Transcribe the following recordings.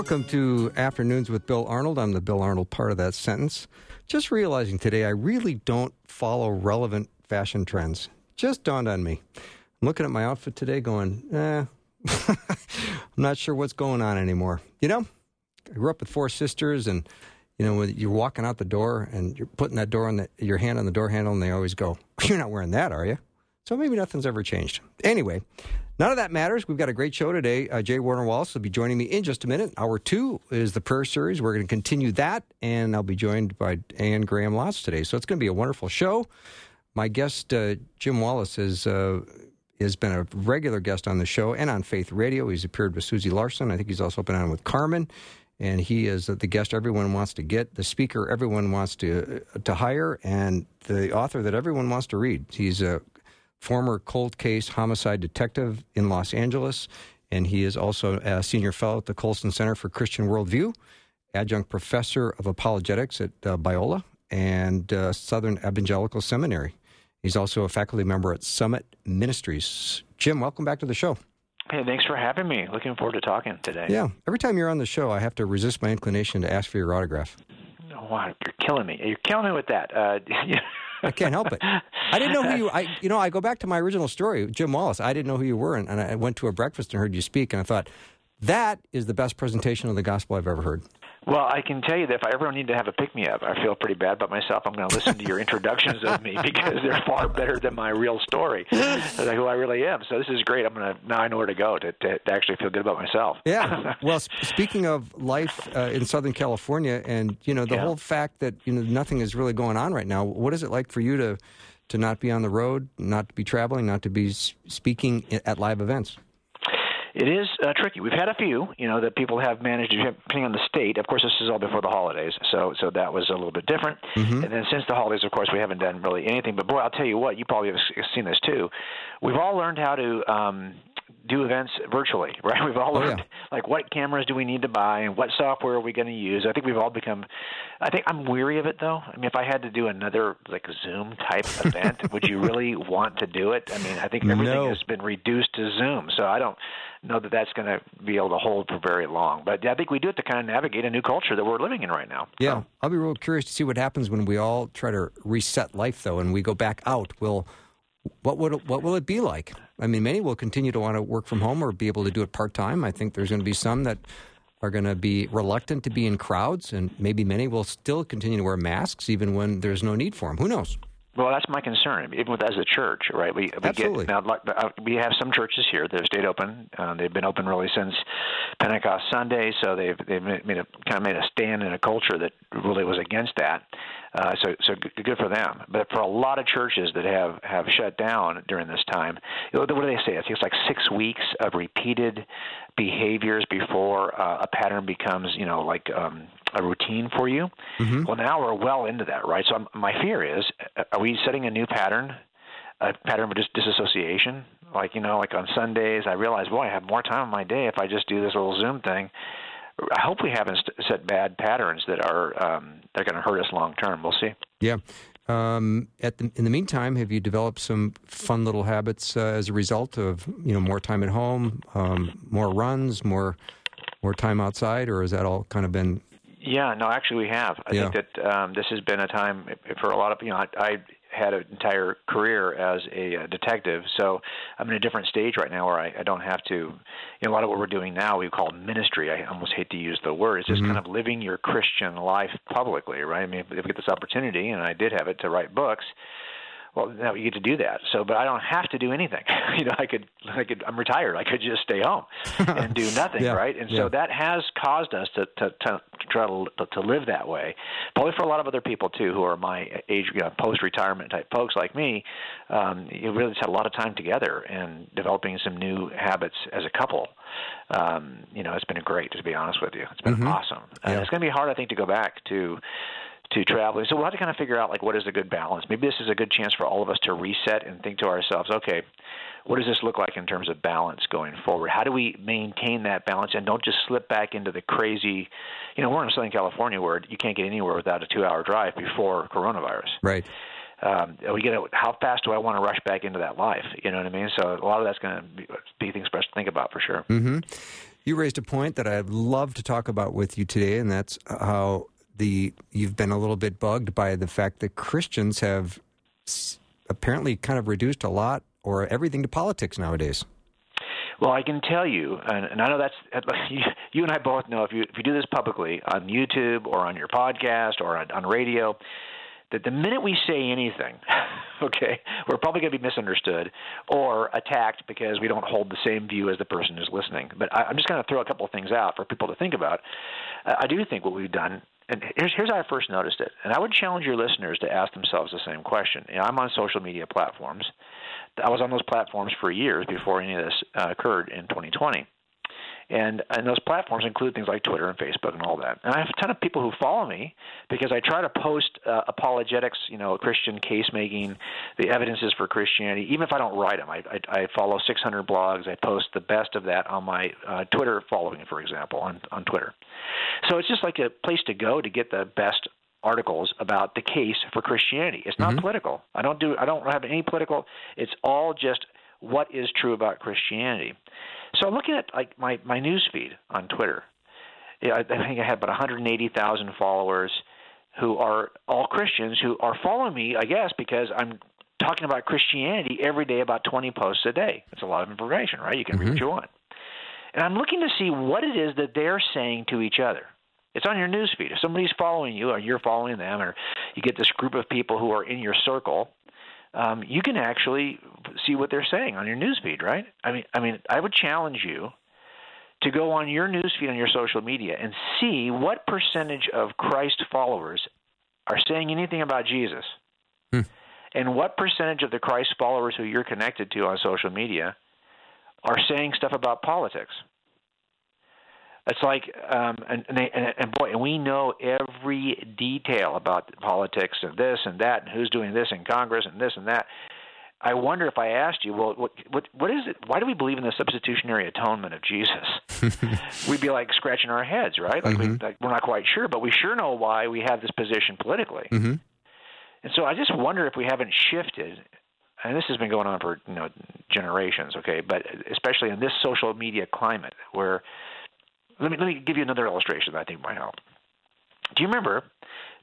Welcome to Afternoons with Bill Arnold. I'm the Bill Arnold part of that sentence. Just realizing today I really don't follow relevant fashion trends. Just dawned on me. I'm looking at my outfit today going, eh, I'm not sure what's going on anymore. You know, I grew up with four sisters and you know, when you're walking out the door and you're putting that door on the, your hand on the door handle, and they always go, "You're not wearing that, are you?" So maybe nothing's ever changed. Anyway, none of that matters. We've got a great show today. Uh, J. Warner Wallace will be joining me in just a minute. Hour two is the prayer series. We're going to continue that, and I'll be joined by Ann Graham Lotz today. So it's going to be a wonderful show. My guest, uh, Jim Wallace, is. Uh, has been a regular guest on the show and on Faith Radio. He's appeared with Susie Larson. I think he's also been on with Carmen. And he is the guest everyone wants to get, the speaker everyone wants to to hire, and the author that everyone wants to read. He's a former cold case homicide detective in Los Angeles, and he is also a senior fellow at the Colson Center for Christian Worldview, adjunct professor of apologetics at uh, Biola and uh, Southern Evangelical Seminary. He's also a faculty member at Summit Ministries. Jim, welcome back to the show. Hey, thanks for having me. Looking forward to talking today. Yeah. Every time you're on the show, I have to resist my inclination to ask for your autograph. Oh, wow, you're killing me. You're killing me with that. Uh, I can't help it. I didn't know who you. I you know I go back to my original story, Jim Wallace. I didn't know who you were, and, and I went to a breakfast and heard you speak, and I thought that is the best presentation of the gospel I've ever heard. Well, I can tell you that if I ever need to have a pick me up, I feel pretty bad about myself. I'm going to listen to your introductions of me because they're far better than my real story, like who I really am. So this is great. I'm going to now I know where to go to, to, to actually feel good about myself. Yeah. well, speaking of life uh, in Southern California, and you know the yeah. whole fact that you know nothing is really going on right now. What is it like for you to to not be on the road, not to be traveling, not to be speaking at live events? It is uh, tricky. We've had a few, you know, that people have managed, depending on the state. Of course, this is all before the holidays, so so that was a little bit different. Mm-hmm. And then since the holidays, of course, we haven't done really anything. But boy, I'll tell you what, you probably have seen this too. We've all learned how to um, do events virtually, right? We've all learned oh, yeah. like what cameras do we need to buy and what software are we going to use. I think we've all become. I think I'm weary of it though. I mean, if I had to do another like Zoom type event, would you really want to do it? I mean, I think everything no. has been reduced to Zoom, so I don't know that that's going to be able to hold for very long. But I think we do it to kind of navigate a new culture that we're living in right now. Yeah, so. I'll be real curious to see what happens when we all try to reset life though, and we go back out. Will what would what will it be like? I mean, many will continue to want to work from home or be able to do it part time. I think there's going to be some that are going to be reluctant to be in crowds, and maybe many will still continue to wear masks even when there's no need for them. Who knows? Well, that's my concern. Even with as a church, right? We, we Absolutely. get now. Uh, we have some churches here that have stayed open. Uh, they've been open really since Pentecost Sunday, so they've they've made a kind of made a stand in a culture that really was against that. Uh, so so good for them. But for a lot of churches that have have shut down during this time, what do they say? I think it's like six weeks of repeated behaviors before uh, a pattern becomes, you know, like um, a routine for you. Mm-hmm. Well, now we're well into that, right? So I'm, my fear is, uh, are we setting a new pattern, a pattern of dis- disassociation? Like you know, like on Sundays, I realize, boy, I have more time in my day if I just do this little Zoom thing. I hope we haven't set bad patterns that are um, that are going to hurt us long term. We'll see. Yeah. Um, at the, in the meantime, have you developed some fun little habits uh, as a result of you know more time at home, um, more runs, more more time outside, or has that all kind of been? Yeah, no, actually we have. I yeah. think that um, this has been a time for a lot of you know I, I had an entire career as a, a detective, so I'm in a different stage right now where I, I don't have to. You know, a lot of what we're doing now we call ministry. I almost hate to use the word. It's just mm-hmm. kind of living your Christian life publicly, right? I mean, if we get this opportunity, and I did have it to write books well now you get to do that. So but i don't have to do anything. You know i could i could i'm retired. I could just stay home and do nothing yeah, right? And yeah. so that has caused us to to to, to try to, to live that way. Probably for a lot of other people too who are my age you know, post retirement type folks like me um you really just had a lot of time together and developing some new habits as a couple. Um you know it's been great to be honest with you. It's been mm-hmm. awesome. And yeah. it's going to be hard i think to go back to to traveling. So we'll have to kind of figure out like what is a good balance. Maybe this is a good chance for all of us to reset and think to ourselves, okay, what does this look like in terms of balance going forward? How do we maintain that balance and don't just slip back into the crazy? You know, we're in Southern California where you can't get anywhere without a two-hour drive before coronavirus. Right. Um, we get a, how fast do I want to rush back into that life? You know what I mean? So a lot of that's going to be, be things for us to think about for sure. Mm-hmm. You raised a point that I'd love to talk about with you today, and that's how the you've been a little bit bugged by the fact that Christians have apparently kind of reduced a lot or everything to politics nowadays. Well, I can tell you, and, and I know that's you, and I both know if you if you do this publicly on YouTube or on your podcast or on, on radio, that the minute we say anything, okay, we're probably going to be misunderstood or attacked because we don't hold the same view as the person who's listening. But I, I'm just going to throw a couple of things out for people to think about. Uh, I do think what we've done and here's here's how I first noticed it. And I would challenge your listeners to ask themselves the same question. You know, I'm on social media platforms. I was on those platforms for years before any of this uh, occurred in 2020. And and those platforms include things like Twitter and Facebook and all that. And I have a ton of people who follow me because I try to post uh, apologetics, you know, Christian case making, the evidences for Christianity. Even if I don't write them, I, I, I follow 600 blogs. I post the best of that on my uh, Twitter following, for example, on on Twitter. So it's just like a place to go to get the best articles about the case for Christianity. It's not mm-hmm. political. I don't do I don't have any political. It's all just what is true about Christianity. So I'm looking at like my my news feed on Twitter. Yeah, I, I think I had about 180,000 followers who are all Christians who are following me, I guess, because I'm talking about Christianity every day, about 20 posts a day. It's a lot of information, right? You can mm-hmm. read what you want. And I'm looking to see what it is that they're saying to each other. It's on your news feed. If somebody's following you, or you're following them, or you get this group of people who are in your circle, um, you can actually see what they're saying on your newsfeed, right? I mean, I mean, I would challenge you to go on your newsfeed on your social media and see what percentage of Christ followers are saying anything about Jesus, hmm. and what percentage of the Christ followers who you're connected to on social media are saying stuff about politics. It's like, um, and, and, they, and, and boy, and we know every detail about politics and this and that, and who's doing this in Congress and this and that. I wonder if I asked you, well, what what what is it? Why do we believe in the substitutionary atonement of Jesus? We'd be like scratching our heads, right? Like, mm-hmm. we, like we're not quite sure, but we sure know why we have this position politically. Mm-hmm. And so I just wonder if we haven't shifted. And this has been going on for you know generations, okay? But especially in this social media climate, where let me let me give you another illustration that I think might help. Do you remember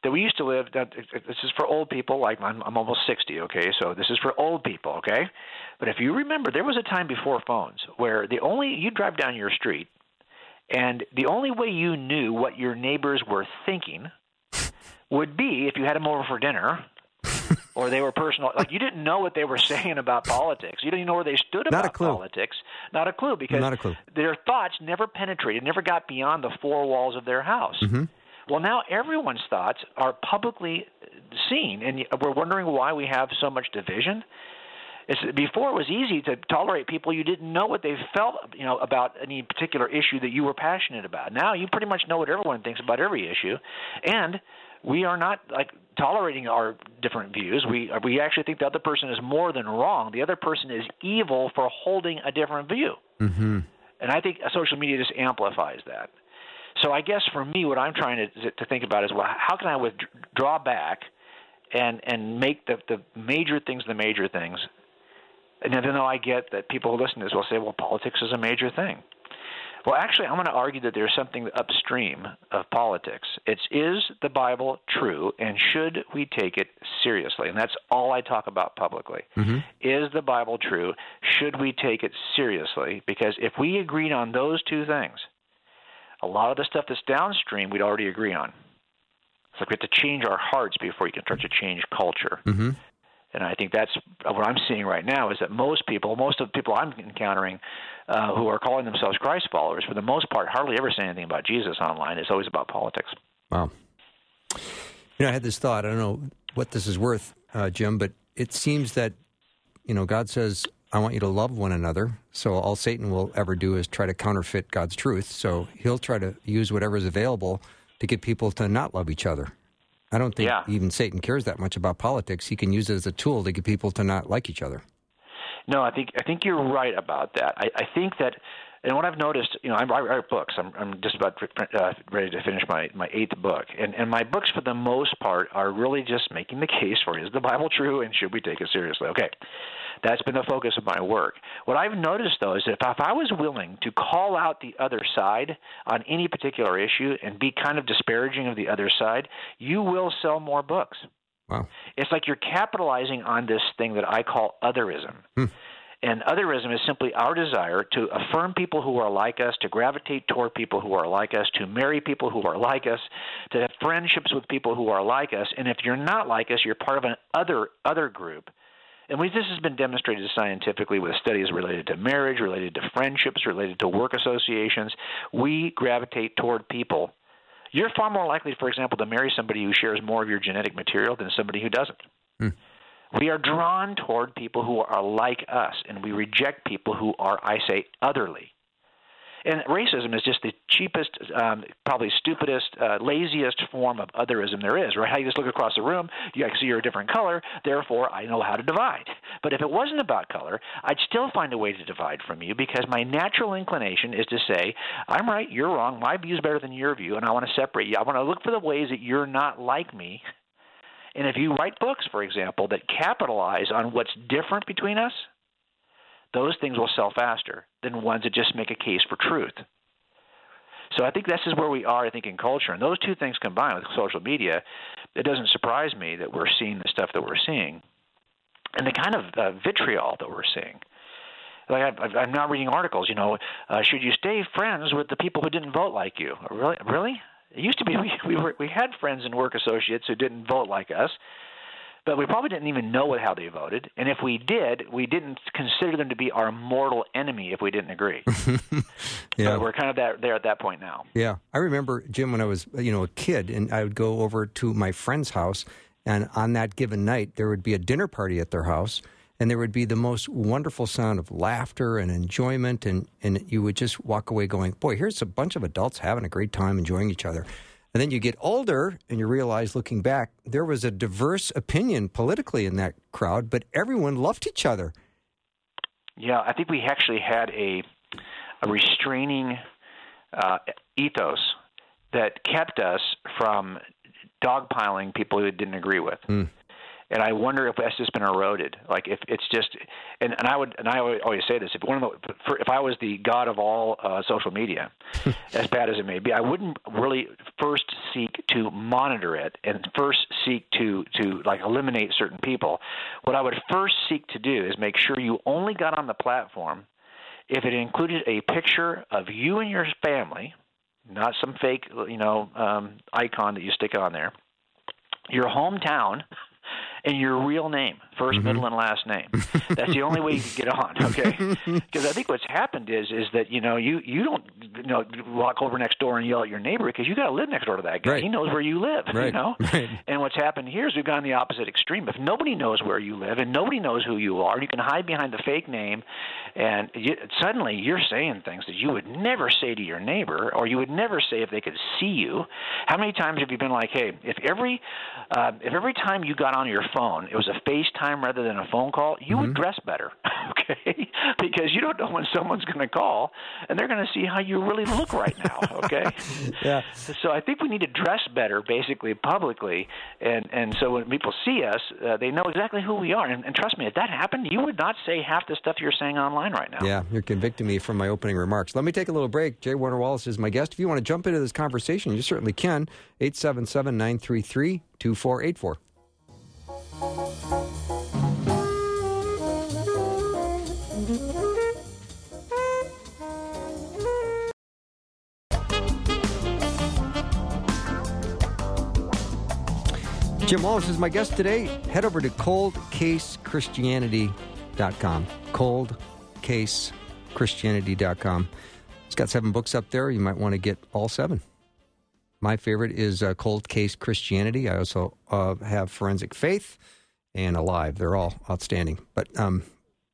that we used to live? That this is for old people. Like I'm, I'm almost sixty. Okay, so this is for old people. Okay, but if you remember, there was a time before phones where the only you drive down your street, and the only way you knew what your neighbors were thinking would be if you had them over for dinner or they were personal. Like you didn't know what they were saying about politics. You didn't even know where they stood about politics. Not a clue because Not a clue. their thoughts never penetrated, never got beyond the four walls of their house. Mm-hmm. Well, now everyone's thoughts are publicly seen, and we're wondering why we have so much division. It's, before it was easy to tolerate people you didn't know what they felt, you know, about any particular issue that you were passionate about. Now you pretty much know what everyone thinks about every issue, and we are not like tolerating our different views. We we actually think the other person is more than wrong. The other person is evil for holding a different view. Mm-hmm. And I think social media just amplifies that. So I guess for me, what I'm trying to to think about is well, how can I withdraw back and and make the the major things the major things. And even though I get that people who listen to this will say, well, politics is a major thing. Well, actually, I'm going to argue that there's something upstream of politics. It's is the Bible true, and should we take it seriously? And that's all I talk about publicly. Mm-hmm. Is the Bible true? Should we take it seriously? Because if we agreed on those two things, a lot of the stuff that's downstream we'd already agree on. It's like we have to change our hearts before you can start to change culture. Mm-hmm. And I think that's what I'm seeing right now is that most people, most of the people I'm encountering uh, who are calling themselves Christ followers, for the most part, hardly ever say anything about Jesus online. It's always about politics. Wow. You know, I had this thought. I don't know what this is worth, uh, Jim, but it seems that, you know, God says, I want you to love one another. So all Satan will ever do is try to counterfeit God's truth. So he'll try to use whatever is available to get people to not love each other. I don't think Yeah. even Satan cares that much about politics. He can use it as a tool to get people to not like each other. No, I think I think you're right about that. I, I think that, and what I've noticed, you know, I, I write books. I'm I'm just about uh, ready to finish my my eighth book, and and my books for the most part are really just making the case for is the Bible true and should we take it seriously? Okay, that's been the focus of my work. What I've noticed though is that if, if I was willing to call out the other side on any particular issue and be kind of disparaging of the other side, you will sell more books. Wow. It's like you're capitalizing on this thing that I call otherism. Hmm. And otherism is simply our desire to affirm people who are like us, to gravitate toward people who are like us, to marry people who are like us, to have friendships with people who are like us. And if you're not like us, you're part of an other other group. And we, this has been demonstrated scientifically with studies related to marriage, related to friendships, related to work associations. We gravitate toward people. You're far more likely, for example, to marry somebody who shares more of your genetic material than somebody who doesn't. Hmm. We are drawn toward people who are like us, and we reject people who are, I say, otherly. And racism is just the cheapest, um, probably stupidest, uh, laziest form of otherism there is, right? How you just look across the room, you I see you're a different color, therefore I know how to divide. But if it wasn't about color, I'd still find a way to divide from you because my natural inclination is to say, I'm right, you're wrong, my view is better than your view, and I want to separate you. I want to look for the ways that you're not like me. And if you write books, for example, that capitalize on what's different between us, those things will sell faster than ones that just make a case for truth. So I think this is where we are, I think, in culture. And those two things combined with social media, it doesn't surprise me that we're seeing the stuff that we're seeing and the kind of uh, vitriol that we're seeing. Like I've, I'm now reading articles, you know, uh, should you stay friends with the people who didn't vote like you? Really? Really? It used to be we we, were, we had friends and work associates who didn't vote like us, but we probably didn't even know what, how they voted. And if we did, we didn't consider them to be our mortal enemy if we didn't agree. Yeah. So we're kind of that, there at that point now. Yeah, I remember Jim when I was you know a kid, and I would go over to my friend's house, and on that given night there would be a dinner party at their house, and there would be the most wonderful sound of laughter and enjoyment, and and you would just walk away going, boy, here's a bunch of adults having a great time enjoying each other. And then you get older and you realize, looking back, there was a diverse opinion politically in that crowd, but everyone loved each other. Yeah, I think we actually had a a restraining uh, ethos that kept us from dogpiling people who didn't agree with. And I wonder if that's just been eroded. Like if it's just, and, and I would, and I always always say this: if one of the, for, if I was the god of all uh, social media, as bad as it may be, I wouldn't really first seek to monitor it and first seek to to like eliminate certain people. What I would first seek to do is make sure you only got on the platform if it included a picture of you and your family, not some fake, you know, um, icon that you stick on there, your hometown, and your real name, 1st middle, and last name. That's the only way you can get on, okay? Because I think what's happened is is that you know you you don't you know walk over next door and yell at your neighbor because you got to live next door to that guy. Right. He knows where you live, you know. Right. And what's happened here is we've gone the opposite extreme. If nobody knows where you live and nobody knows who you are, you can hide behind the fake name, and you, suddenly you're saying things that you would never say to your neighbor, or you would never say if they could see you. How many times have you been like, hey, if every uh, if every time you got on your phone it was a FaceTime rather than a phone call, you would dress better, okay? because you don't know when someone's going to call, and they're going to see how you really look right now, okay? Yeah. So I think we need to dress better, basically publicly, and and so when people see us, uh, they know exactly who we are. And, and trust me, if that happened, you would not say half the stuff you're saying online right now. Yeah, you're convicting me from my opening remarks. Let me take a little break. J. Warner Wallace is my guest. If you want to jump into this conversation, you certainly can. 877 933 2484. Jim Wallace is my guest today. Head over to coldcasechristianity.com. Coldcasechristianity.com. It's got seven books up there. You might want to get all seven. My favorite is uh, Cold Case Christianity. I also uh, have Forensic Faith and Alive. They're all outstanding. But um,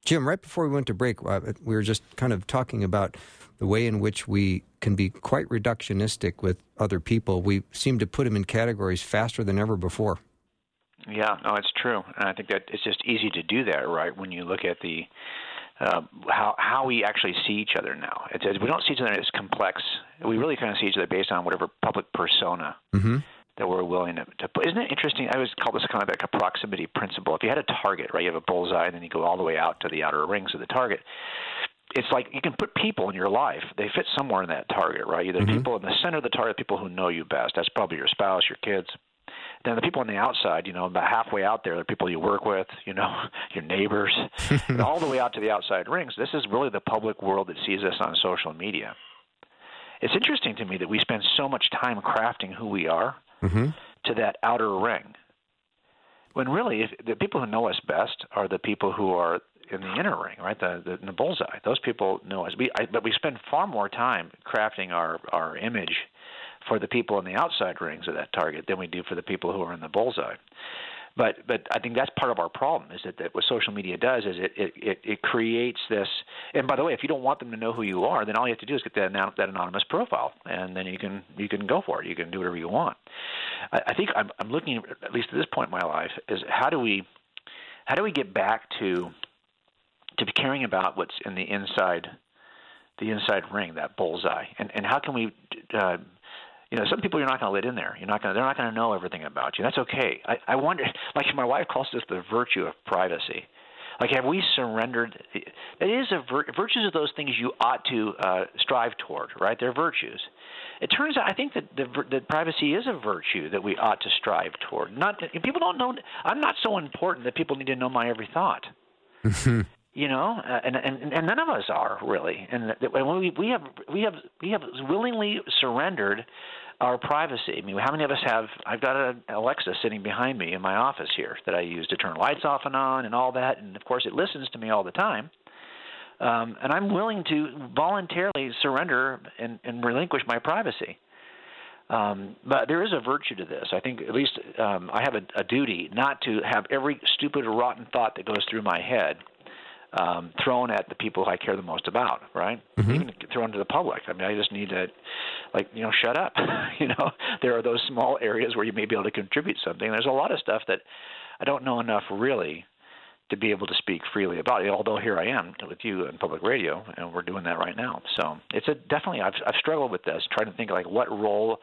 Jim, right before we went to break, uh, we were just kind of talking about the way in which we can be quite reductionistic with other people. We seem to put them in categories faster than ever before. Yeah, no, it's true, and I think that it's just easy to do that, right? When you look at the uh, how how we actually see each other now. It's, we don't see each other as complex. We really kind of see each other based on whatever public persona mm-hmm. that we're willing to, to put. Isn't it interesting? I always call this kind of like a proximity principle. If you had a target, right, you have a bullseye, and then you go all the way out to the outer rings of the target it's like you can put people in your life. They fit somewhere in that target, right? Either mm-hmm. people in the center of the target, people who know you best. That's probably your spouse, your kids. Then the people on the outside, you know, about halfway out there, the people you work with, you know, your neighbors, and all the way out to the outside rings. This is really the public world that sees us on social media. It's interesting to me that we spend so much time crafting who we are mm-hmm. to that outer ring. When really, if, the people who know us best are the people who are in the inner ring, right? The, the in the bullseye. Those people know us. We, I, but we spend far more time crafting our our image for the people in the outside rings of that target than we do for the people who are in the bullseye. But but I think that's part of our problem is that, that what social media does is it, it, it, it creates this. And by the way, if you don't want them to know who you are, then all you have to do is get that that anonymous profile, and then you can you can go for it. You can do whatever you want. I, I think I'm, I'm looking at least at this point in my life is how do we how do we get back to to caring about what's in the inside the inside ring, that bullseye, and and how can we uh, you know, some people you're not going to let in there. You're not going. They're not going to know everything about you. That's okay. I, I wonder. Like my wife calls this the virtue of privacy. Like, have we surrendered? It is a vir- virtues of those things you ought to uh, strive toward, right? They're virtues. It turns out, I think that the, that privacy is a virtue that we ought to strive toward. Not people don't know. I'm not so important that people need to know my every thought. you know, uh, and, and and none of us are really. And when we we have we have we have willingly surrendered our privacy. I mean, how many of us have? I've got an Alexa sitting behind me in my office here that I use to turn lights off and on and all that, and of course it listens to me all the time. Um, and I'm willing to voluntarily surrender and, and relinquish my privacy. Um, but there is a virtue to this. I think at least um, I have a, a duty not to have every stupid, rotten thought that goes through my head um, thrown at the people I care the most about, right? Mm-hmm. Even thrown to the public. I mean, I just need to, like, you know, shut up. you know, there are those small areas where you may be able to contribute something. There's a lot of stuff that I don't know enough really to be able to speak freely about it. Although here I am with you in public radio, and we're doing that right now. So it's a definitely I've I've struggled with this, trying to think like what role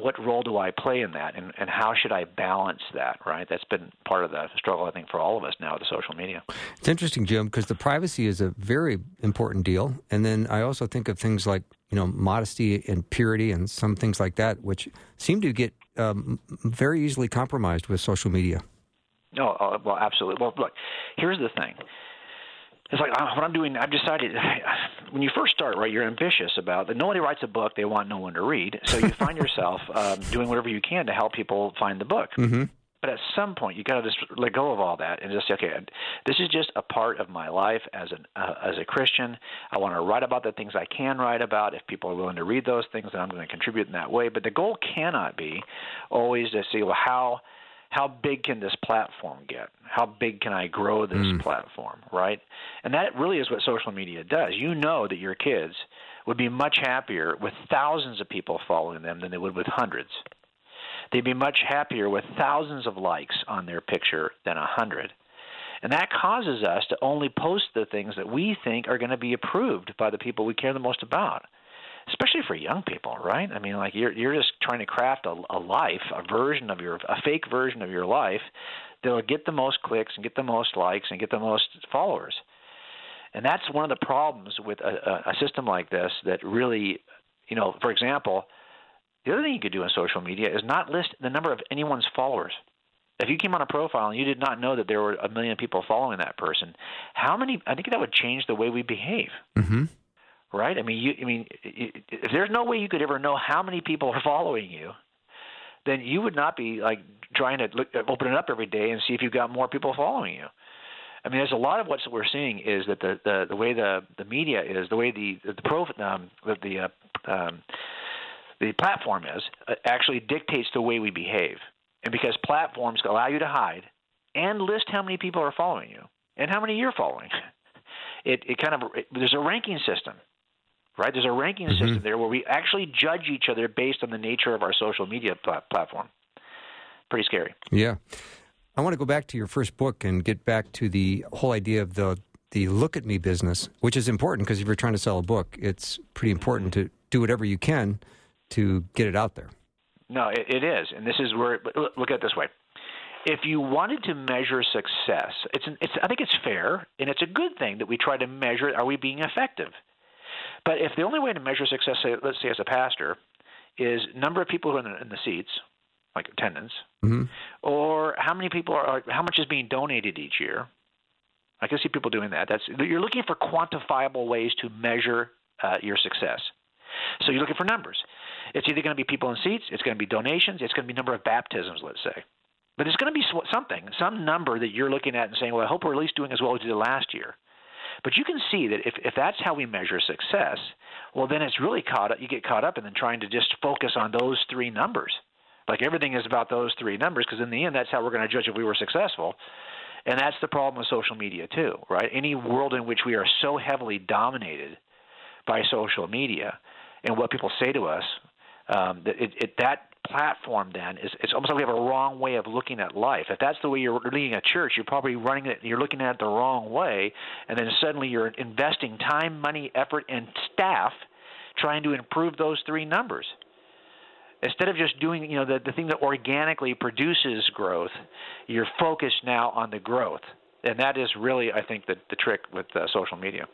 what role do I play in that, and, and how should I balance that? Right, that's been part of the struggle I think for all of us now with the social media. It's interesting, Jim, because the privacy is a very important deal, and then I also think of things like you know modesty and purity and some things like that, which seem to get um, very easily compromised with social media. No, oh, well, absolutely. Well, look, here's the thing it's like uh, what I'm doing. I've decided when you first start, right? You're ambitious about that. Nobody writes a book; they want no one to read. So you find yourself um, doing whatever you can to help people find the book. Mm-hmm. But at some point, you got to just let go of all that and just say, okay, this is just a part of my life as an uh, as a Christian. I want to write about the things I can write about. If people are willing to read those things, then I'm going to contribute in that way. But the goal cannot be always to see well how how big can this platform get? How big can I grow this mm. platform, right? And that really is what social media does. You know that your kids would be much happier with thousands of people following them than they would with hundreds. They'd be much happier with thousands of likes on their picture than a hundred. And that causes us to only post the things that we think are going to be approved by the people we care the most about especially for young people, right? I mean, like you're you're just trying to craft a, a life, a version of your a fake version of your life that'll get the most clicks and get the most likes and get the most followers. And that's one of the problems with a, a system like this that really, you know, for example, the other thing you could do on social media is not list the number of anyone's followers. If you came on a profile and you did not know that there were a million people following that person, how many? I think that would change the way we behave. Mm-hmm right? I mean, you, I mean, if there's no way you could ever know how many people are following you, then you would not be like trying to look, open it up every day and see if you've got more people following you. I mean, there's a lot of what we're seeing is that the the, the way the the media is, the way the the pro um, the, the uh, um, the platform is, uh, actually dictates the way we behave. And because platforms allow you to hide and list how many people are following you and how many you're following, it it kind of it, there's a ranking system right? There's a ranking mm-hmm. system there where we actually judge each other based on the nature of our social media pl- platform. Pretty scary. Yeah. I want to go back to your first book and get back to the whole idea of the the look at me business, which is important because if you're trying to sell a book, it's pretty important to do whatever you can to get it out there. No, it, it is, and this is where look at it this way. If you wanted to measure success, it's, it's I think it's fair and it's a good thing that we try to measure are we being effective. But if the only way to measure success, say, let's say as a pastor, is number of people who are in the, in the seats, like attendance, mm-hmm. or how many people are, how much is being donated each year. I can see people doing that. That's you're looking for quantifiable ways to measure uh, your success. So you're looking for numbers. It's either going to be people in seats, it's going to be donations, it's going to be number of baptisms, let's say. But it's going to be something, some number that you're looking at and saying, well, I hope we're at least doing as well as we did last year. But you can see that if, if that's how we measure success, well, then it's really caught up. You get caught up in then trying to just focus on those three numbers. Like everything is about those three numbers because in the end, that's how we're going to judge if we were successful. And that's the problem with social media too, right? Any world in which we are so heavily dominated by social media and what people say to us, um, that it, it, that platform then is it's almost like we have a wrong way of looking at life. If that's the way you're leading a church, you're probably running it you're looking at it the wrong way and then suddenly you're investing time, money, effort and staff trying to improve those three numbers. Instead of just doing, you know, the, the thing that organically produces growth, you're focused now on the growth. And that is really, I think, the, the trick with uh, social media.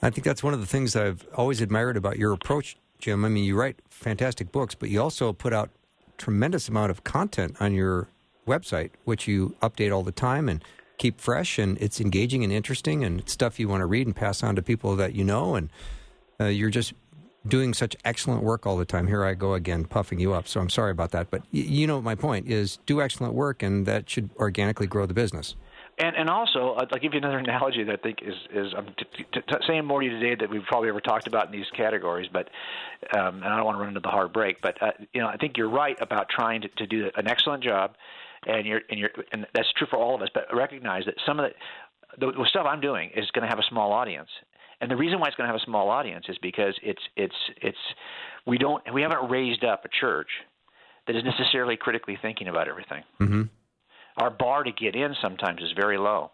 I think that's one of the things I've always admired about your approach Jim. I mean, you write fantastic books, but you also put out tremendous amount of content on your website, which you update all the time and keep fresh, and it's engaging and interesting, and stuff you want to read and pass on to people that you know, and uh, you're just doing such excellent work all the time. Here I go again, puffing you up. So I'm sorry about that, but y- you know my point is do excellent work, and that should organically grow the business. And and also, I'll give you another analogy that I think is is I'm t- t- t- saying more to you today that we've probably ever talked about in these categories, but um, and I don't want to run into the hard break, but uh, you know I think you're right about trying to, to do an excellent job, and you're and you're and that's true for all of us. But recognize that some of the the, the stuff I'm doing is going to have a small audience, and the reason why it's going to have a small audience is because it's it's it's we don't we haven't raised up a church that is necessarily critically thinking about everything. Mm-hmm our bar to get in sometimes is very low.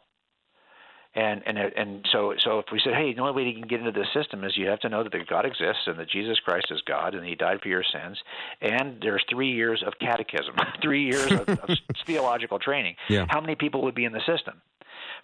And and and so so if we said, hey, the only way you can get into this system is you have to know that God exists and that Jesus Christ is God and He died for your sins, and there's three years of catechism, three years of, of theological training. Yeah. How many people would be in the system?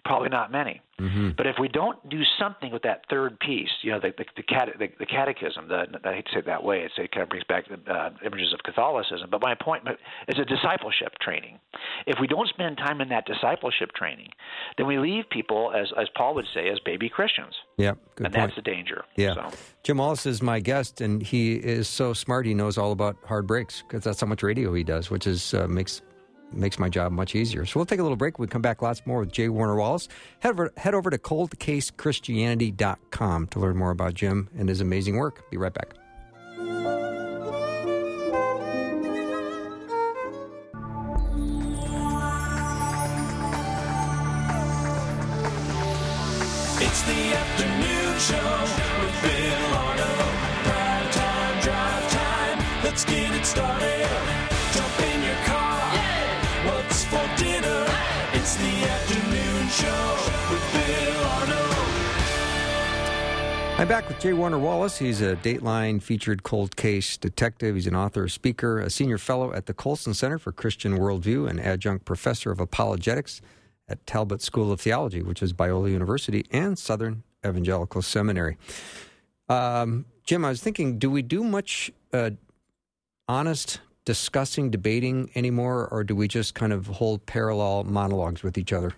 Probably not many. Mm-hmm. But if we don't do something with that third piece, you know, the the, the, cat, the, the catechism, the, I hate to say it that way, it's, it kind of brings back uh, images of Catholicism. But my point is a discipleship training. If we don't spend time in that discipleship training, then we leave people, as as Paul would say, as baby Christians. Yeah, and point. that's the danger. Yeah. So. Jim Wallace is my guest, and he is so smart. He knows all about hard breaks because that's how much radio he does, which is uh, makes makes my job much easier. So we'll take a little break. We come back lots more with J. Warner Wallace. Head over, head over to coldcasechristianity.com to learn more about Jim and his amazing work. Be right back. It's the afternoon show with Bill Arno. Prime time, drive time. Let's get it started. I'm back with J. Warner Wallace. He's a Dateline featured cold case detective. He's an author, speaker, a senior fellow at the Colson Center for Christian Worldview, and adjunct professor of apologetics at Talbot School of Theology, which is Biola University and Southern Evangelical Seminary. Um, Jim, I was thinking, do we do much uh, honest discussing, debating anymore, or do we just kind of hold parallel monologues with each other?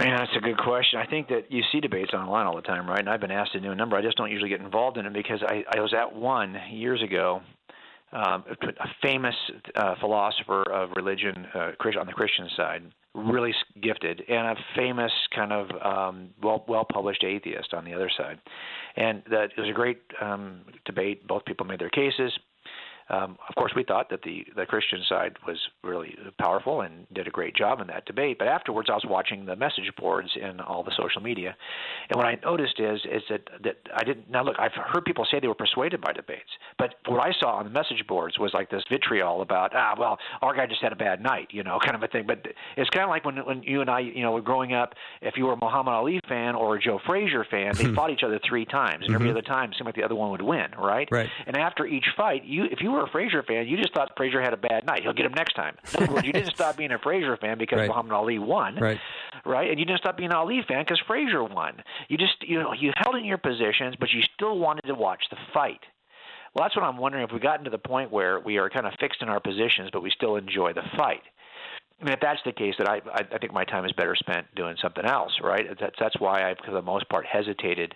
Man, that's a good question. I think that you see debates online all the time, right? And I've been asked to do a number. I just don't usually get involved in it because I, I was at one years ago um, a famous uh, philosopher of religion uh, on the Christian side, really gifted, and a famous kind of um, well well published atheist on the other side. And that it was a great um, debate. Both people made their cases. Um, of course, we thought that the, the Christian side was really powerful and did a great job in that debate. But afterwards, I was watching the message boards in all the social media, and what I noticed is is that that I didn't. Now look, I've heard people say they were persuaded by debates, but what I saw on the message boards was like this vitriol about ah well, our guy just had a bad night, you know, kind of a thing. But it's kind of like when when you and I, you know, were growing up. If you were a Muhammad Ali fan or a Joe Frazier fan, they fought each other three times, and every Mhm. other time it seemed like the other one would win, right? Right. And after each fight, you if you were a Frazier fan, you just thought Frazier had a bad night. He'll get him next time. Words, you didn't stop being a Frazier fan because Right. Muhammad Ali won, Right. right? And you didn't stop being an Ali fan because Frazier won. You just you know you held in your positions, but you still wanted to watch the fight. Well, that's what I'm wondering if we've gotten to the point where we are kind of fixed in our positions, but we still enjoy the fight. I mean, if that's the case, I, I I think my time is better spent doing something else, right? That's that's why I, for the most part, hesitated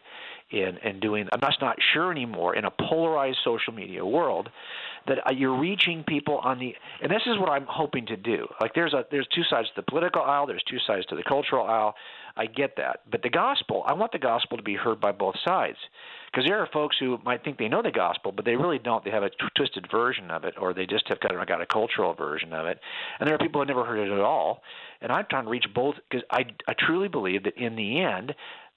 in in doing. I'm just not sure anymore in a polarized social media world that uh, you're reaching people on the. And this is what I'm hoping to do. Like there's a there's two sides to the political aisle. There's two sides to the cultural aisle. I get that, but the gospel. I want the gospel to be heard by both sides. Because there are folks who might think they know the gospel, but they really don't. They have a twisted version of it, or they just have kind of got a cultural version of it. And there are people who never heard it at all. And I'm trying to reach both because I, I truly believe that in the end,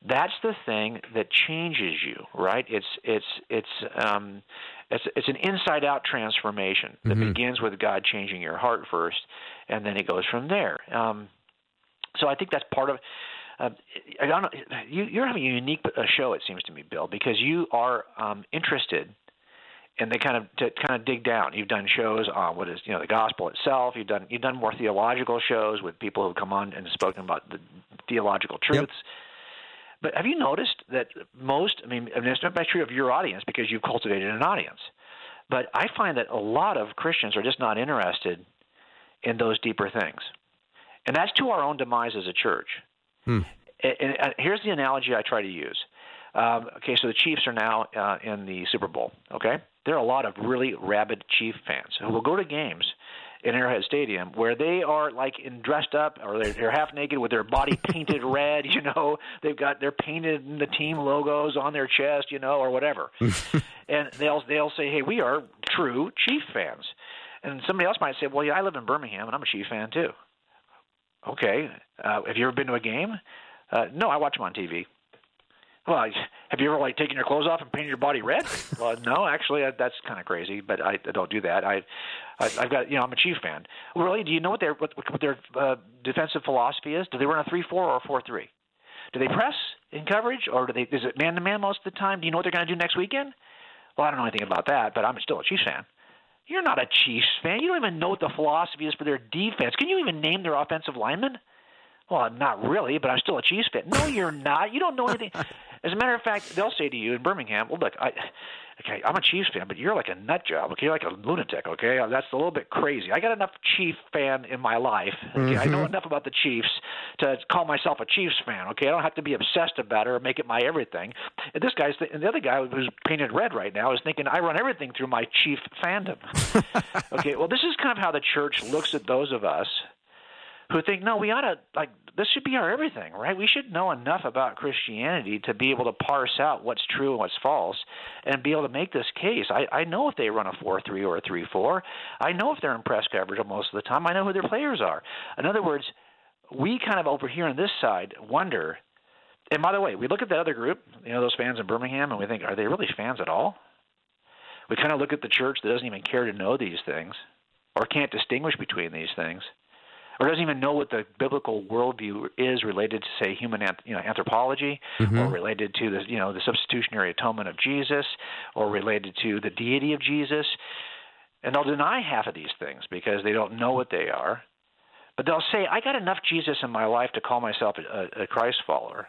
that's the thing that changes you, right? It's it's it's um, it's it's an inside out transformation that Mhm. begins with God changing your heart first, and then it goes from there. Um, so I think that's part of. Uh, I don't know. You, you're having a unique uh, show, it seems to me, Bill, because you are um, interested and they kind of to kind of dig down. You've done shows on what is you know the gospel itself. You've done you've done more theological shows with people who have come on and spoken about the theological truths. But have you noticed that most? I mean, I mean, it's not true of your audience because you've cultivated an audience. But I find that a lot of Christians are just not interested in those deeper things, and that's to our own demise as a church. Hmm. And, and, here's the analogy I try to use. Um, okay, so the Chiefs are now uh, in the Super Bowl. Okay, there are a lot of really rabid Chief fans who will go to games in Arrowhead Stadium where they are like in dressed up or they're, they're half naked with their body painted red. You know, they've got they're painted the team logos on their chest. You know, or whatever. and they'll they'll say, "Hey, we are true Chief fans." And somebody else might say, "Well, yeah, I live in Birmingham and I'm a Chief fan too." Okay, uh, have you ever been to a game? Uh, no, I watch them on TV. Well, have you ever like taken your clothes off and painted your body red? well, no, actually, uh, that's kind of crazy, but I, I don't do that. I, I, I've got you know, I'm a Chief fan. Really, do you know what their what, what their uh, defensive philosophy is? Do they run a three-four or a four-three? Do they press in coverage, or do they is it man-to-man most of the time? Do you know what they're going to do next weekend? Well, I don't know anything about that, but I'm still a Chiefs fan. You're not a Chiefs fan. You don't even know what the philosophy is for their defense. Can you even name their offensive lineman? Well, not really, but I'm still a Chiefs fan. No, you're not. You don't know anything. As a matter of fact, they'll say to you in Birmingham, "Well, look, I, okay, I'm a Chiefs fan, but you're like a nut job. Okay, you're like a lunatic. Okay, that's a little bit crazy. I got enough Chief fan in my life. Okay, I know mm-hmm. enough about the Chiefs to call myself a Chiefs fan. Okay, I don't have to be obsessed about it or make it my everything. And this guy's th- and the other guy who's painted red right now is thinking I run everything through my Chief fandom. okay, well, this is kind of how the church looks at those of us who think, no, we ought to like this should be our everything, right? We should know enough about Christianity to be able to parse out what's true and what's false, and be able to make this case. I, I know if they run a four-three or a three-four. I know if they're in press coverage most of the time. I know who their players are. In other words, we kind of over here on this side wonder. And by the way, we look at that other group, you know, those fans in Birmingham, and we think, are they really fans at all? We kind of look at the church that doesn't even care to know these things, or can't distinguish between these things or doesn't even know what the biblical worldview is related to, say, human you know, anthropology, or related to the you know the substitutionary atonement of Jesus, or related to the deity of Jesus, and they'll deny half of these things because they don't know what they are. But they'll say, "I got enough Jesus in my life to call myself a, a Christ follower.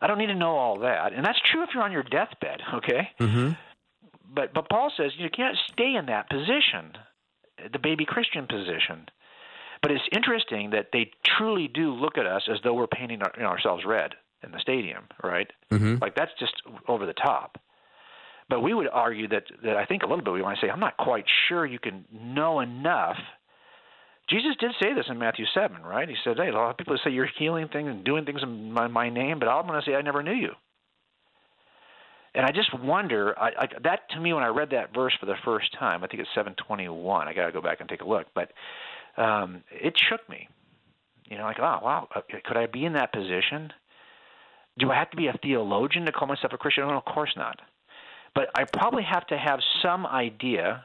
I don't need to know all that." And that's true if you're on your deathbed, okay? Mm-hmm. But but Paul says you can't stay in that position, the baby Christian position. But it's interesting that they truly do look at us as though we're painting our, you know, ourselves red in the stadium, right? Mhm. Like that's just over the top. But we would argue that, that I think a little bit we want to say, I'm not quite sure you can know enough. Jesus did say this in Matthew 7, right? He said, hey, a lot of people say you're healing things and doing things in my, my name, but I'm going to say I never knew you. And I just wonder, I, I, that to me, when I read that verse for the first time, I think it's 721. I got to go back and take a look, but um, it shook me. You know, like, oh wow, uh, could I be in that position? Do I have to be a theologian to call myself a Christian? No, of course not. But I probably have to have some idea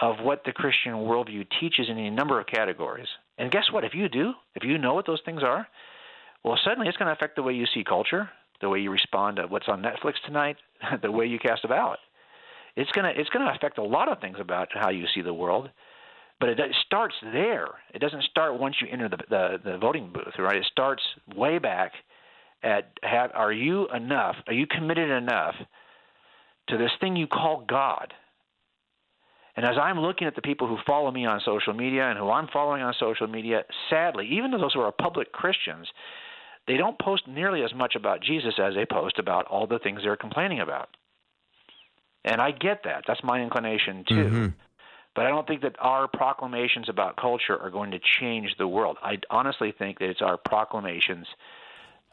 of what the Christian worldview teaches in a number of categories. And guess what? If you do, if you know what those things are, well, suddenly it's going to affect the way you see culture, the way you respond to what's on Netflix tonight, the way you cast a ballot. It's going to it's going to affect a lot of things about how you see the world. But it, it starts there. It doesn't start once you enter the, the the voting booth, right? It starts way back at have are you enough? Are you committed enough to this thing you call God? And as I'm looking at the people who follow me on social media and who I'm following on social media, sadly, even those who are public Christians, they don't post nearly as much about Jesus as they post about all the things they're complaining about. And I get that. That's my inclination too. Mm-hmm. But I don't think that our proclamations about culture are going to change the world. I honestly think that it's our proclamations.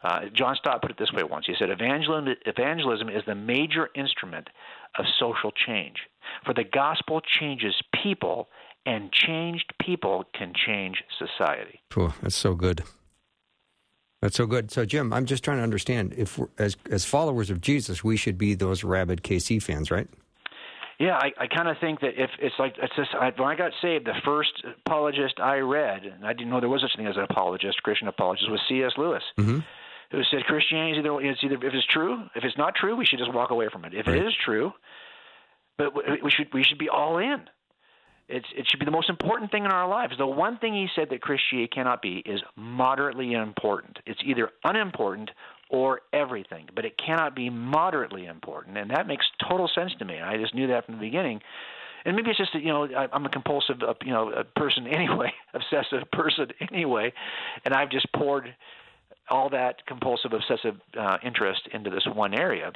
Uh, John Stott put it this way once. He said, evangelism, evangelism is the major instrument of social change. For the gospel changes people, and changed people can change society. Cool. That's so good. That's so good. So, Jim, I'm just trying to understand if, as as followers of Jesus, we should be those rabid KC fans, right? Yeah, I, I kind of think that if it's like it's just I, when I got saved, the first apologist I read, and I didn't know there was such a thing as an apologist, Christian apologist, was C.S. Lewis, mm-hmm. who said Christianity is either it's either if it's true, if it's not true, we should just walk away from it. If right. it is true, but we should we should be all in. It's, it should be the most important thing in our lives. The one thing he said that Christianity cannot be is moderately important. It's either unimportant or everything, but it cannot be moderately important, and that makes total sense to me. I just knew that from the beginning. And maybe it's just that you know I'm a compulsive uh, you know a person anyway, obsessive person anyway, and I've just poured all that compulsive obsessive uh, interest into this one area.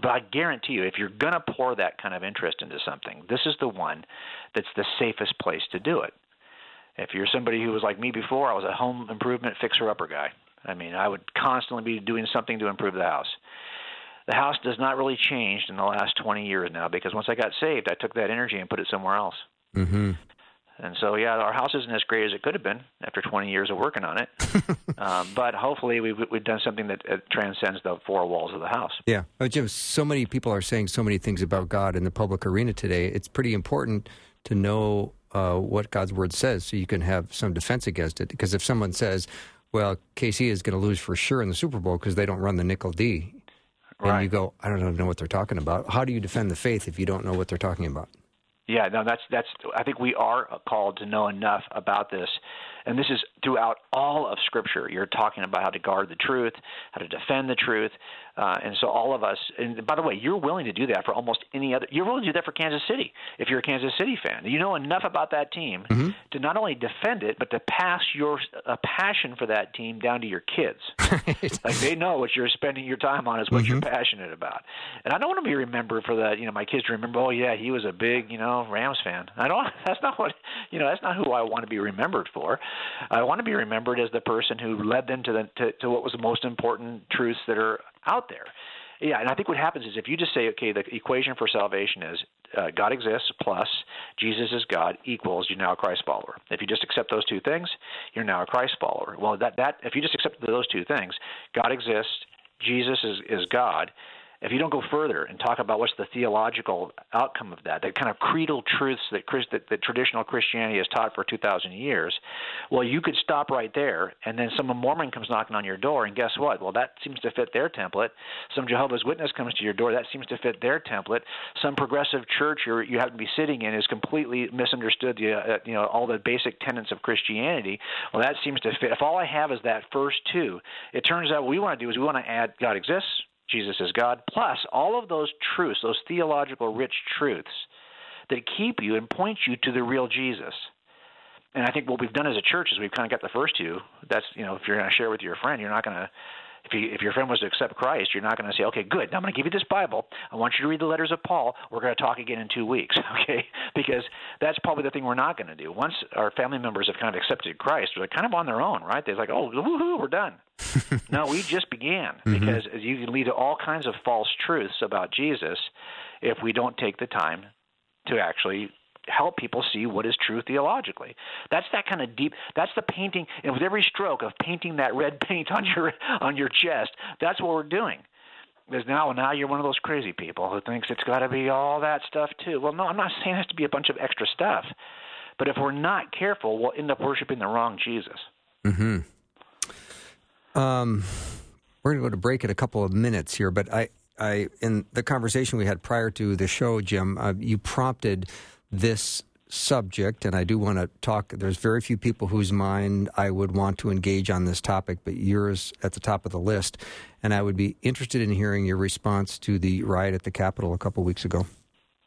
But I guarantee you, if you're going to pour that kind of interest into something, this is the one that's the safest place to do it. If you're somebody who was like me before, I was a home improvement fixer upper guy. I mean, I would constantly be doing something to improve the house. The house does not really change in the last 20 years now because once I got saved, I took that energy and put it somewhere else. Mm-hmm. And so, yeah, our house isn't as great as it could have been after 20 years of working on it. um, but hopefully, we've, we've done something that uh, transcends the four walls of the house. Yeah. Oh, Jim, so many people are saying so many things about God in the public arena today. It's pretty important to know uh, what God's word says so you can have some defense against it. Because if someone says, well, KC is going to lose for sure in the Super Bowl because they don't run the nickel D. Right. And you go, I don't know what they're talking about. How do you defend the faith if you don't know what they're talking about? Yeah, no, that's that's. I think we are called to know enough about this, and this is throughout all of Scripture. You're talking about how to guard the truth, how to defend the truth, uh, and so all of us. And by the way, you're willing to do that for almost any other. You're willing to do that for Kansas City if you're a Kansas City fan. You know enough about that team mm-hmm. to not only defend it, but to pass your uh, passion for that team down to your kids. like they know what you're spending your time on is what Mm-hmm. you're passionate about. And I don't want to be remembered for that. You know, my kids remember. Oh yeah, he was a big you know Rams fan. I don't. That's not what you know. That's not who I want to be remembered for. I want to be remembered as the person who led them to the to, to what was the most important truths that are out there. Yeah, and I think what happens is if you just say, okay, the equation for salvation is uh, God exists plus Jesus is God equals you're now a Christ follower. If you just accept those two things, you're now a Christ follower. Well, that that if you just accept those two things, God exists, Jesus is is God. If you don't go further and talk about what's the theological outcome of that, the kind of creedal truths that, that, that traditional Christianity has taught for 2,000 years, well, you could stop right there, and then some Mormon comes knocking on your door, and guess what? Well, that seems to fit their template. Some Jehovah's Witness comes to your door, that seems to fit their template. Some progressive church you're, you happen to be sitting in is completely misunderstood the, uh, you know, all the basic tenets of Christianity. Well, that seems to fit. If all I have is that first two, it turns out what we want to do is we want to add God exists Jesus is God, plus all of those truths, those theological rich truths that keep you and point you to the real Jesus. And I think what we've done as a church is we've kind of got the first two. That's you know, if you're going to share with your friend, you're not going to If, you, if your friend was to accept Christ, you're not going to say, okay, good, now I'm going to give you this Bible. I want you to read the letters of Paul. We're going to talk again in two weeks, okay? Because that's probably the thing we're not going to do. Once our family members have kind of accepted Christ, they're kind of on their own, right? They're like, oh, woohoo, we're done. no, we just began mm-hmm. because you can lead to all kinds of false truths about Jesus if we don't take the time to actually help people see what is true theologically. That's that kind of deep. That's the painting, and with every stroke of painting that red paint on your on your chest, that's what we're doing. Because now, now you're one of those crazy people who thinks it's got to be all that stuff too. Well, no, I'm not saying it has to be a bunch of extra stuff, but if we're not careful, we'll end up worshiping the wrong Jesus. Hmm. Um, we're going to go to break in a couple of minutes here, but I, I, in the conversation we had prior to the show, Jim, uh, you prompted this subject, and I do want to talk. There's very few people whose mind I would want to engage on this topic, but yours at the top of the list, and I would be interested in hearing your response to the riot at the Capitol a couple weeks ago.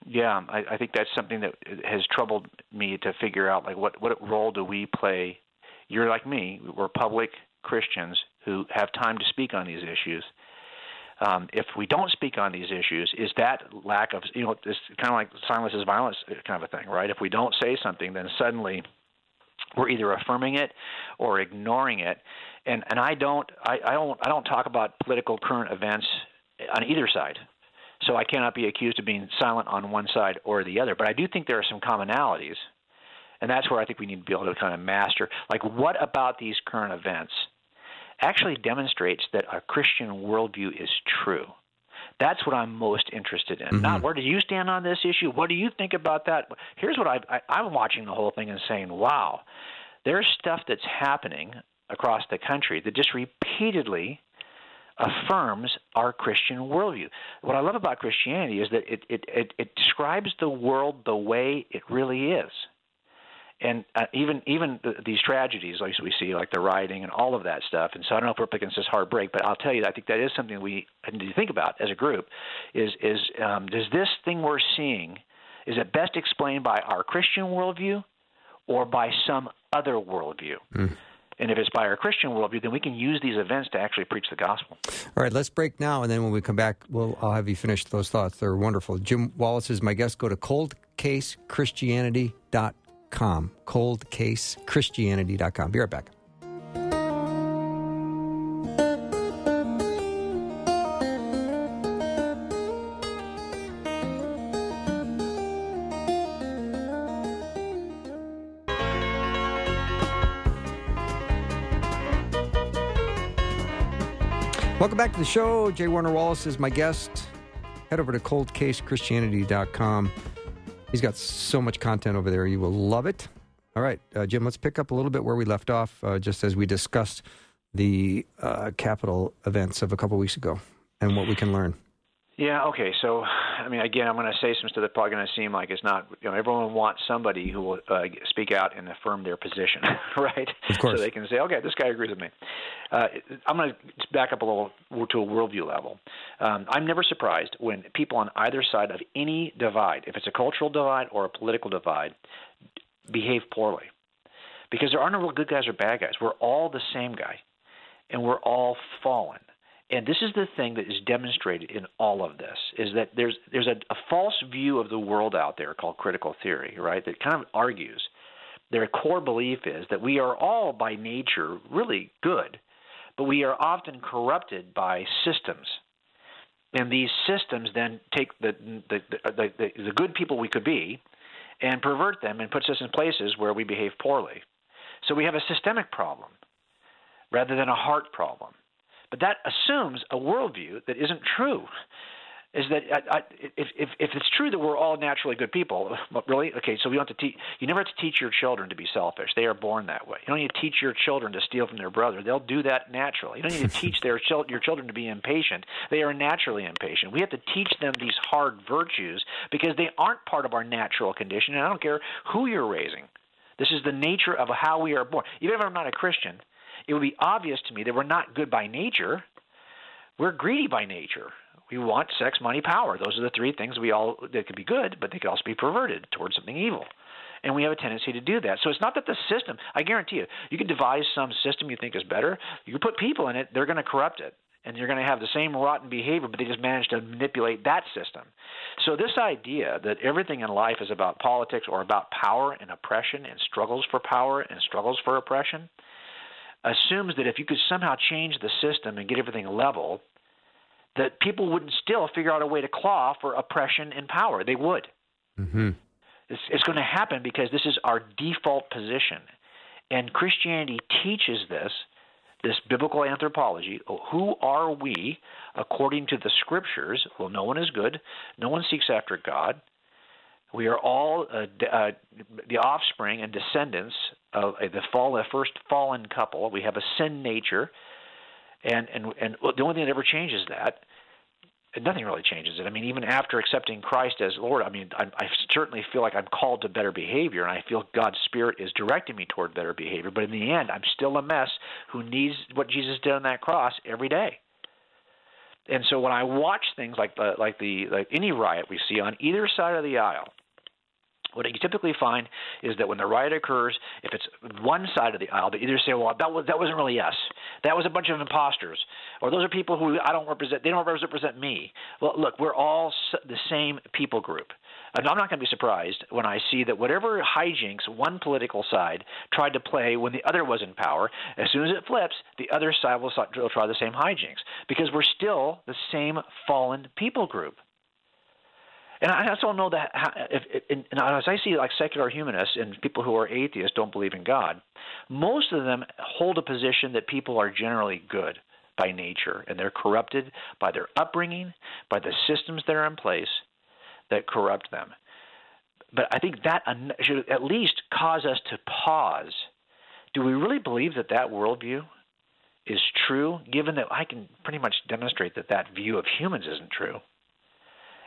Yeah, I, I think that's something that has troubled me to figure out. Like, what what role do we play? You're like me. We're public Christians who have time to speak on these issues. Um, if we don't speak on these issues, is that lack of you know it's kind of like silence is violence kind of a thing, right? If we don't say something, then suddenly we're either affirming it or ignoring it. And and I don't I, I don't I don't talk about political current events on either side. So I cannot be accused of being silent on one side or the other. But I do think there are some commonalities. And that's where I think we need to be able to kind of master like what about these current events actually demonstrates that a Christian worldview is true. That's what I'm most interested in. Not mm-hmm. where do you stand on this issue? What do you think about that? Here's what I, I I'm watching the whole thing and saying, wow, there's stuff that's happening across the country that just repeatedly affirms our Christian worldview. What I love about Christianity is that it, it, it, it describes the world the way it really is. And uh, even even the, these tragedies, like we see, like the rioting and all of that stuff. And so I don't know if we're up against this hard break, but I'll tell you, I think that is something we need to think about as a group. Is is um, does this thing we're seeing is it best explained by our Christian worldview or by some other worldview? And if it's by our Christian worldview, then we can use these events to actually preach the gospel. All right, let's break now, and then when we come back, we'll I'll have you finish those thoughts. They're wonderful. Jim Wallace is my guest. Go to coldcasechristianity.com. Coldcasechristianity.com. Be right back. Welcome back to the show. J. Warner Wallace is my guest. Head over to coldcasechristianity.com. He's got so much content over there. You will love it. All right, uh, Jim, let's pick up a little bit where we left off, uh, just as we discussed the uh, Capitol events of a couple weeks ago and what we can learn. Yeah. Okay. So, I mean, again, I'm going to say some stuff that's probably going to seem like it's not. You know, everyone wants somebody who will uh, speak out and affirm their position, right? Of course. So they can say, okay, this guy agrees with me. Uh, I'm going to back up a little to a worldview level. Um, I'm never surprised when people on either side of any divide, if it's a cultural divide or a political divide, behave poorly, because there are no real good guys or bad guys. We're all the same guy, and we're all fallen. And this is the thing that is demonstrated in all of this is that there's there's a, a false view of the world out there called critical theory, right? That kind of argues their core belief is that we are all by nature really good, but we are often corrupted by systems. And these systems then take the the, the, the, the good people we could be and pervert them and puts us in places where we behave poorly. So we have a systemic problem rather than a heart problem. But that assumes a worldview that isn't true. Is that I, I, if, if if it's true that we're all naturally good people, really? Okay, so we don't have to teach. You never have to teach your children to be selfish. They are born that way. You don't need to teach your children to steal from their brother. They'll do that naturally. You don't need to teach their your children to be impatient. They are naturally impatient. We have to teach them these hard virtues because they aren't part of our natural condition. And I don't care who you're raising. This is the nature of how we are born. Even if I'm not a Christian, it would be obvious to me that we're not good by nature. We're greedy by nature. We want sex, money, power. Those are the three things we all that could be good, but they could also be perverted towards something evil. And we have a tendency to do that. So it's not that the system, I guarantee you, you can devise some system you think is better. You could put people in it, they're going to corrupt it. and you're going to have the same rotten behavior, but they just manage to manipulate that system. So, this idea that everything in life is about politics or about power and oppression and struggles for power and struggles for oppression assumes that if you could somehow change the system and get everything level, that people wouldn't still figure out a way to claw for oppression and power. They would. Mm-hmm. It's, it's going to happen because this is our default position. And Christianity teaches this, this biblical anthropology. Who are we according to the scriptures? Well, no one is good. No one seeks after God. We are all uh, uh, the offspring and descendants of uh, the fall, the first fallen couple. We have a sin nature, and and and the only thing that ever changes that nothing really changes it. I mean, even after accepting Christ as Lord, I mean, I, I certainly feel like I'm called to better behavior, and I feel God's Spirit is directing me toward better behavior. But in the end, I'm still a mess who needs what Jesus did on that cross every day. And so when I watch things like the, like the like any riot we see on either side of the aisle, what you typically find is that when the riot occurs, if it's one side of the aisle, they either say, "Well, that was that wasn't really us. That was a bunch of imposters," or "Those are people who I don't represent. They don't represent me." Well, look, we're all the same people group. And I'm not going to be surprised when I see that whatever hijinks one political side tried to play when the other was in power, as soon as it flips, the other side will try the same hijinks because we're still the same fallen people group. And I also know that if, if, and as I see like secular humanists and people who are atheists don't believe in God, most of them hold a position that people are generally good by nature and they're corrupted by their upbringing, by the systems that are in place that corrupt them. But I think that should at least cause us to pause. Do we really believe that that worldview is true, given that I can pretty much demonstrate that that view of humans isn't true?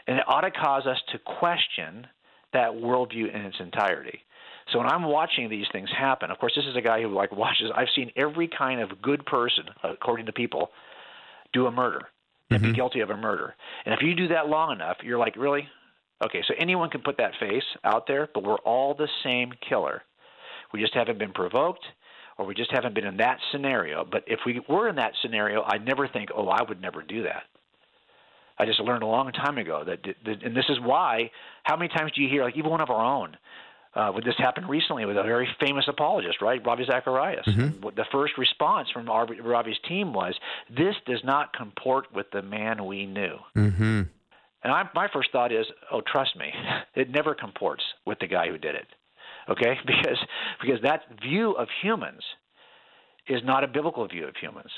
And it ought to cause us to question that worldview in its entirety. So when I'm watching these things happen, of course, this is a guy who like watches. I've seen every kind of good person, according to people, do a murder and mm-hmm. be guilty of a murder. And if you do that long enough, you're like, really? Okay, so anyone can put that face out there, but we're all the same killer. We just haven't been provoked, or we just haven't been in that scenario. But if we were in that scenario, I'd never think, oh, I would never do that. I just learned a long time ago that, that and this is why. How many times do you hear like even one of our own? Uh, would this happen recently with a very famous apologist, right, Ravi Zacharias? Mm-hmm. The first response from Ravi's team was, "This does not comport with the man we knew." Mm-hmm. And I, my first thought is, "Oh, trust me, it never comports with the guy who did it." Okay, because because that view of humans is not a biblical view of humans.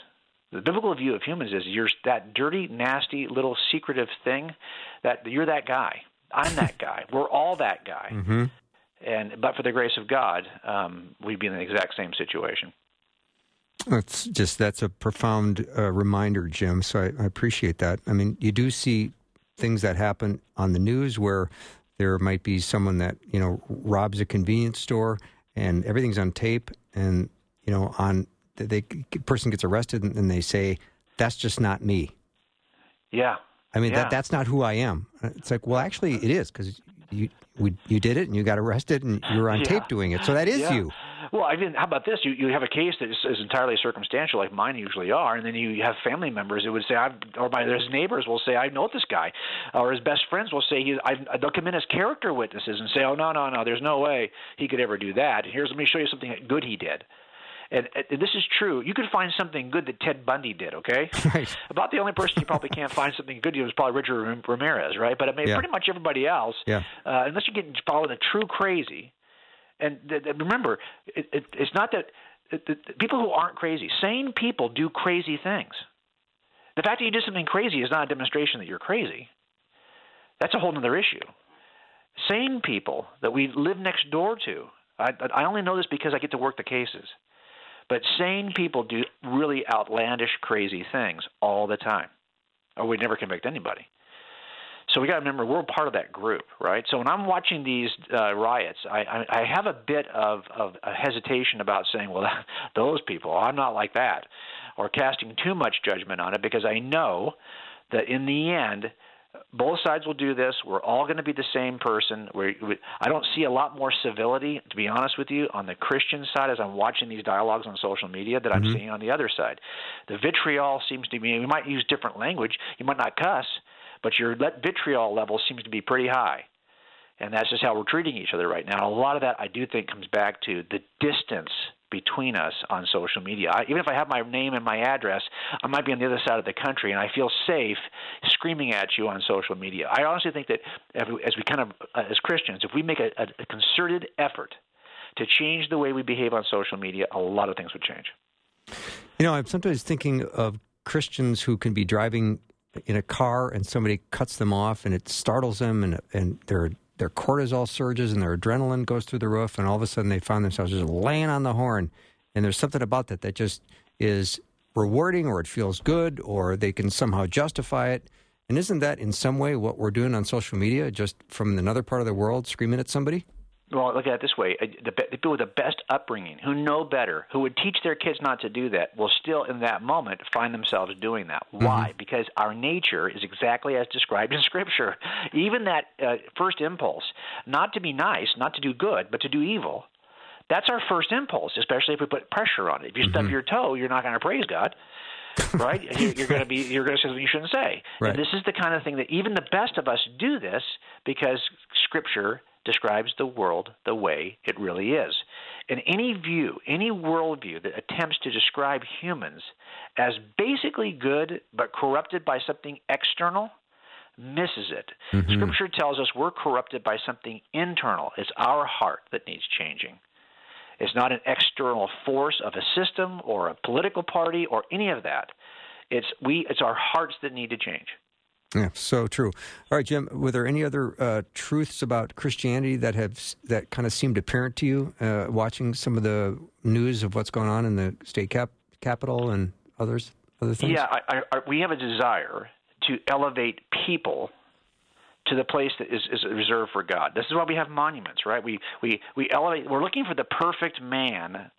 The biblical view of humans is you're that dirty, nasty, little secretive thing. That you're that guy. I'm that guy. We're all that guy. Mm-hmm. And but for the grace of God, um, we'd be in the exact same situation. That's just that's a profound uh, reminder, Jim. So I, I appreciate that. I mean, you do see things that happen on the news where there might be someone that you know robs a convenience store and everything's on tape and you know on the person gets arrested and they say that's just not me. Yeah. I mean yeah. that that's not who I am. It's like well actually it is because you we, you did it and you got arrested and you were on yeah. tape doing it. So that is yeah. you. Well, I mean, how about this? You you have a case that is, is entirely circumstantial, like mine usually are, and then you have family members who would say, I've, or my his neighbors will say, I know this guy, or his best friends will say, he, I, they'll come in as character witnesses and say, Oh no, no, no, there's no way he could ever do that. Here's let me show you something good he did. And, and this is true. You could find something good that Ted Bundy did, okay? Right. About the only person you probably can't find something good was probably Richard Ramirez, right? But I mean, yeah. pretty much everybody else, yeah. uh, unless you get following a true crazy. And th- th- remember, it, it, it's not that it, people who aren't crazy, sane people do crazy things. The fact that you do something crazy is not a demonstration that you're crazy. That's a whole other issue. Sane people that we live next door to, I, I only know this because I get to work the cases. But sane people do really outlandish, crazy things all the time, or we'd never convict anybody. So we got to remember we're part of that group, right? So when I'm watching these uh, riots, I, I, I have a bit of, of a hesitation about saying, well, those people, I'm not like that, or casting too much judgment on it because I know that in the end, both sides will do this. We're all going to be the same person. we we, I don't see a lot more civility, to be honest with you, on the Christian side as I'm watching these dialogues on social media that I'm Mm-hmm. seeing on the other side. The vitriol seems to be. We might use different language. You might not cuss, but your let- vitriol level seems to be pretty high. And that's just how we're treating each other right now. A lot of that, I do think, comes back to the distance between us on social media. I, even if I have my name and my address, I might be on the other side of the country, and I feel safe screaming at you on social media. I honestly think that as we, kind of, uh, as Christians, if we make a, a concerted effort to change the way we behave on social media, a lot of things would change. You know, I'm sometimes thinking of Christians who can be driving in a car and somebody cuts them off and it startles them and and their their cortisol surges and their adrenaline goes through the roof and all of a sudden they find themselves just laying on the horn and there's something about that that just is rewarding or it feels good or they can somehow justify it. And isn't that in some way what we're doing on social media just from another part of the world screaming at somebody? Well, look at it this way: Uh, the, the people with the best upbringing, who know better, who would teach their kids not to do that, will still, in that moment, find themselves doing that. Why? Because our nature is exactly as described in Scripture. Even that uh, first impulse, not to be nice, not to do good, but to do evil, that's our first impulse. Especially if we put pressure on it. If you stub your toe, you're not going to praise God. right? You're, you're going to be you're going to say something you shouldn't say. Right. And this is the kind of thing that even the best of us do this because Scripture describes the world the way it really is. And any view, any worldview that attempts to describe humans as basically good but corrupted by something external misses it. Mm-hmm. Scripture tells us we're corrupted by something internal. It's our heart that needs changing. It's not an external force of a system or a political party or any of that. It's we it's our hearts that need to change. Yeah, so true. All right, Jim. Were there any other uh, truths about Christianity that have that kind of seemed apparent to you uh, watching some of the news of what's going on in the state cap capital and others other things? Yeah, I, I, we have a desire to elevate people to the place that is, is reserved for God. This is why we have monuments, right? We we we elevate. We're looking for the perfect man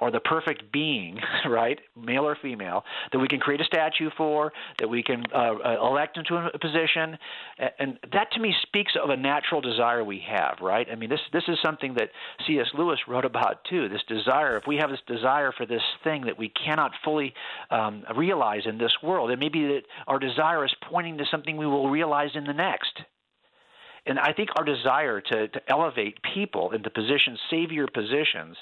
or the perfect being, right, male or female, that we can create a statue for, that we can uh, uh, elect into a position, and that to me speaks of a natural desire we have, right? I mean, this this is something that C.S. Lewis wrote about too. This desire, if we have this desire for this thing that we cannot fully um, realize in this world, it may be that our desire is pointing to something we will realize in the next. And I think our desire to, to elevate people into positions, savior positions,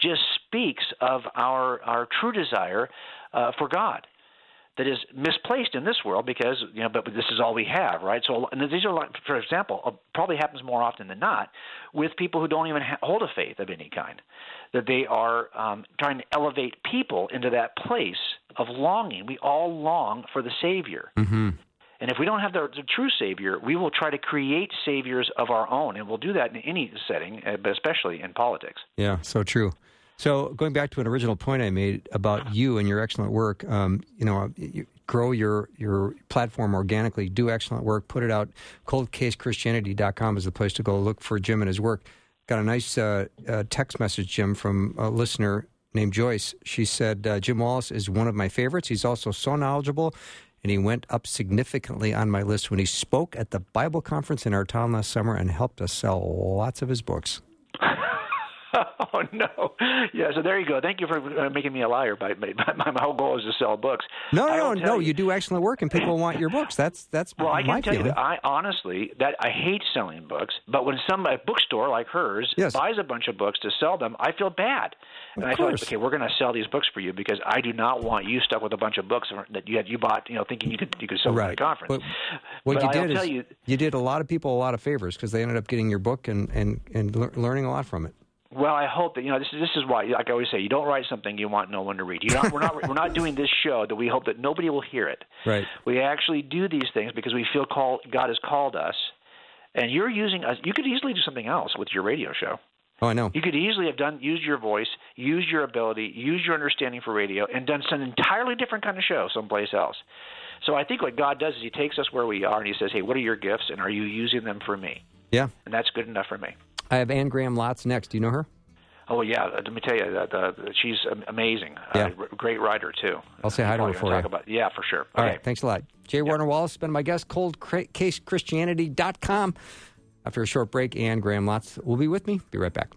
just speaks of our, our true desire uh, for God that is misplaced in this world because you know, but this is all we have, right? So, and these are, like, for example, uh, probably happens more often than not with people who don't even hold a faith of any kind, that they are um, trying to elevate people into that place of longing. We all long for the Savior. Mm-hmm. And if we don't have the, the true Savior, we will try to create saviors of our own, and we'll do that in any setting, uh, but especially in politics. Yeah, so true. So going back to an original point I made about you and your excellent work, um, you know, you grow your your platform organically, do excellent work, put it out. ColdCaseChristianity.com is the place to go look for Jim and his work. Got a nice uh, uh, text message, Jim, from a listener named Joyce. She said, uh, Jim Wallace is one of my favorites. He's also so knowledgeable, and he went up significantly on my list when he spoke at the Bible conference in our town last summer and helped us sell lots of his books. oh no! Yeah, so there you go. Thank you for uh, making me a liar. By, by, my, my whole goal is to sell books. No, no, no, no. You do excellent work, and people want your books. That's that's Well, I can tell feeling. you that I honestly that I hate selling books, but when some a bookstore like hers Yes. buys a bunch of books to sell them, I feel bad. And I feel like, okay, we're going to sell these books for you because I do not want you stuck with a bunch of books that you had you bought, you know, thinking you could you could sell them at a conference. But what But you I'll did tell is you, did a lot of people a lot of favors because they ended up getting your book and and and lear- learning a lot from it. Well, I hope that you know this is this is why, like I always say, you don't write something you want no one to read. You not, we're not we're not doing this show that we hope that nobody will hear it. Right. We actually do these things because we feel called. God has called us, and you're using us. You could easily do something else with your radio show. Oh, I know. You could easily have done used your voice, used your ability, used your understanding for radio, and done some entirely different kind of show someplace else. So I think what God does is He takes us where we are and He says, "Hey, what are your gifts, and are you using them for me?" Yeah. And that's good enough for me. I have Ann Graham Lotz next. Do you know her? Oh yeah, let me tell you, the, she's amazing. Yeah. Uh, great writer too. I'll say hi to her for you. About, yeah, for sure. All okay. right, thanks a lot. J. Warner Wallace has been my guest, coldcasechristianity.com. After a short break, Ann Graham Lotz will be with me. Be right back.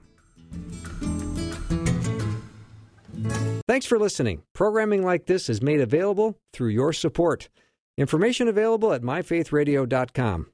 Thanks for listening. Programming like this is made available through your support. Information available at myfaithradio.com.